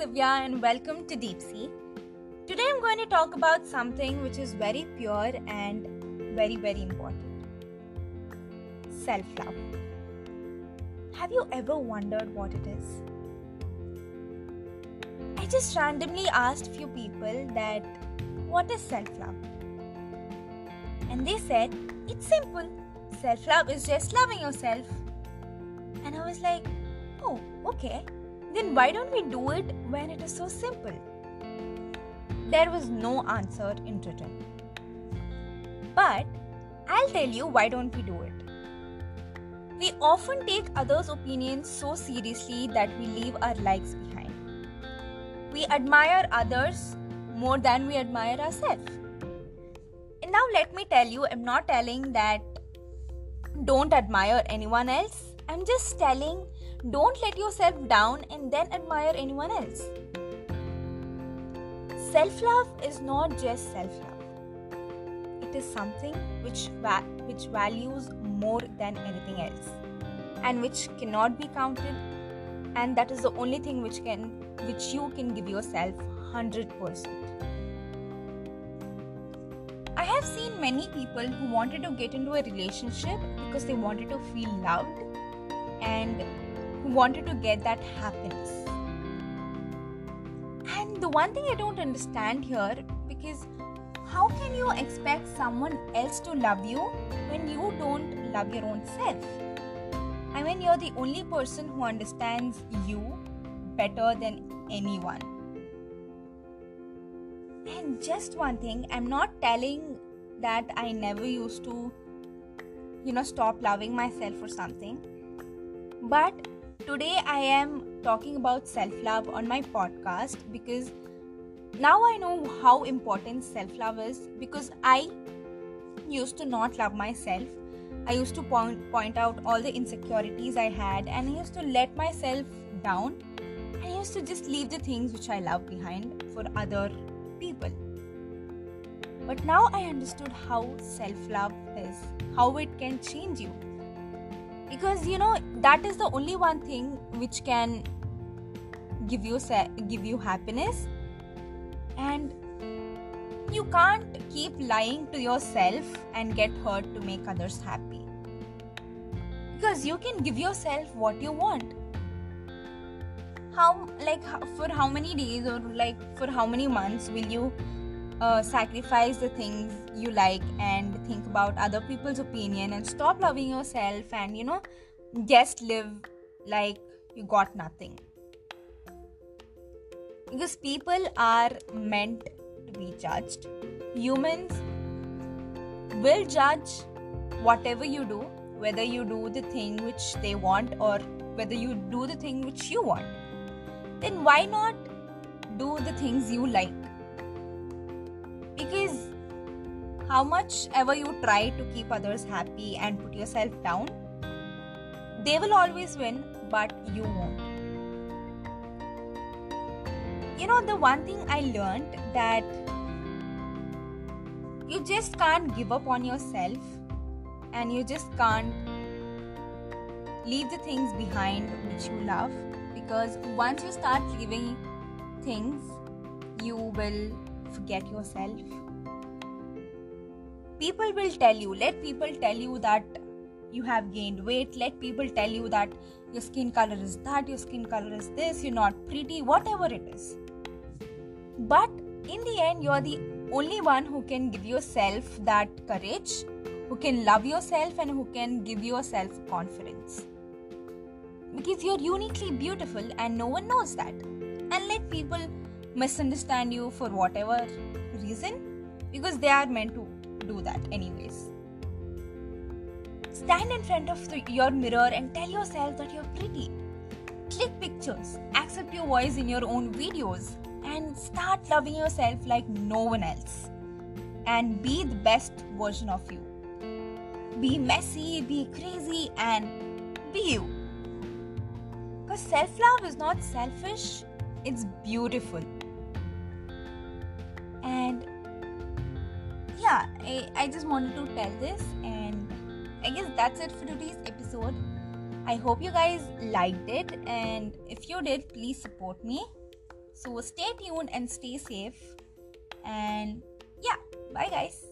Divya, and welcome to Deep Sea. Today, I'm going to talk about something which is very pure and very, very important self love. Have you ever wondered what it is? I just randomly asked a few people that what is self love? And they said it's simple. Self love is just loving yourself. And I was like, oh, okay. Then why don't we do it when it is so simple? There was no answer in written. But I'll tell you why don't we do it. We often take others' opinions so seriously that we leave our likes behind. We admire others more than we admire ourselves. And now let me tell you, I'm not telling that don't admire anyone else. I'm just telling don't let yourself down and then admire anyone else. Self love is not just self love, it is something which, va- which values more than anything else and which cannot be counted. And that is the only thing which can which you can give yourself 100% i have seen many people who wanted to get into a relationship because they wanted to feel loved and who wanted to get that happiness. And the one thing I don't understand here because how can you expect someone else to love you when you don't love your own self? I mean, you're the only person who understands you better than anyone. And just one thing, I'm not telling that I never used to, you know, stop loving myself or something. But Today, I am talking about self love on my podcast because now I know how important self love is because I used to not love myself. I used to point, point out all the insecurities I had and I used to let myself down. I used to just leave the things which I love behind for other people. But now I understood how self love is, how it can change you because you know that is the only one thing which can give you give you happiness. And you can't keep lying to yourself and get hurt to make others happy. Because you can give yourself what you want. How like for how many days or like for how many months will you uh, sacrifice the things you like and think about other people's opinion and stop loving yourself and you know just live like you got nothing. Because people are meant to be judged. Humans will judge whatever you do whether you do the thing which they want or whether you do the thing which you want. Then why not do the things you like how much ever you try to keep others happy and put yourself down they will always win but you won't you know the one thing i learned that you just can't give up on yourself and you just can't leave the things behind which you love because once you start leaving things you will forget yourself. People will tell you, let people tell you that you have gained weight, let people tell you that your skin color is that, your skin color is this, you're not pretty, whatever it is. But in the end, you're the only one who can give yourself that courage, who can love yourself, and who can give yourself confidence. Because you're uniquely beautiful and no one knows that. And let people misunderstand you for whatever reason because they are meant to do that anyways. Stand in front of the, your mirror and tell yourself that you're pretty. Click pictures accept your voice in your own videos and start loving yourself like no one else. And be the best version of you. Be messy be crazy and be you. Because self love is not selfish it's beautiful. And I, I just wanted to tell this, and I guess that's it for today's episode. I hope you guys liked it, and if you did, please support me. So stay tuned and stay safe. And yeah, bye guys.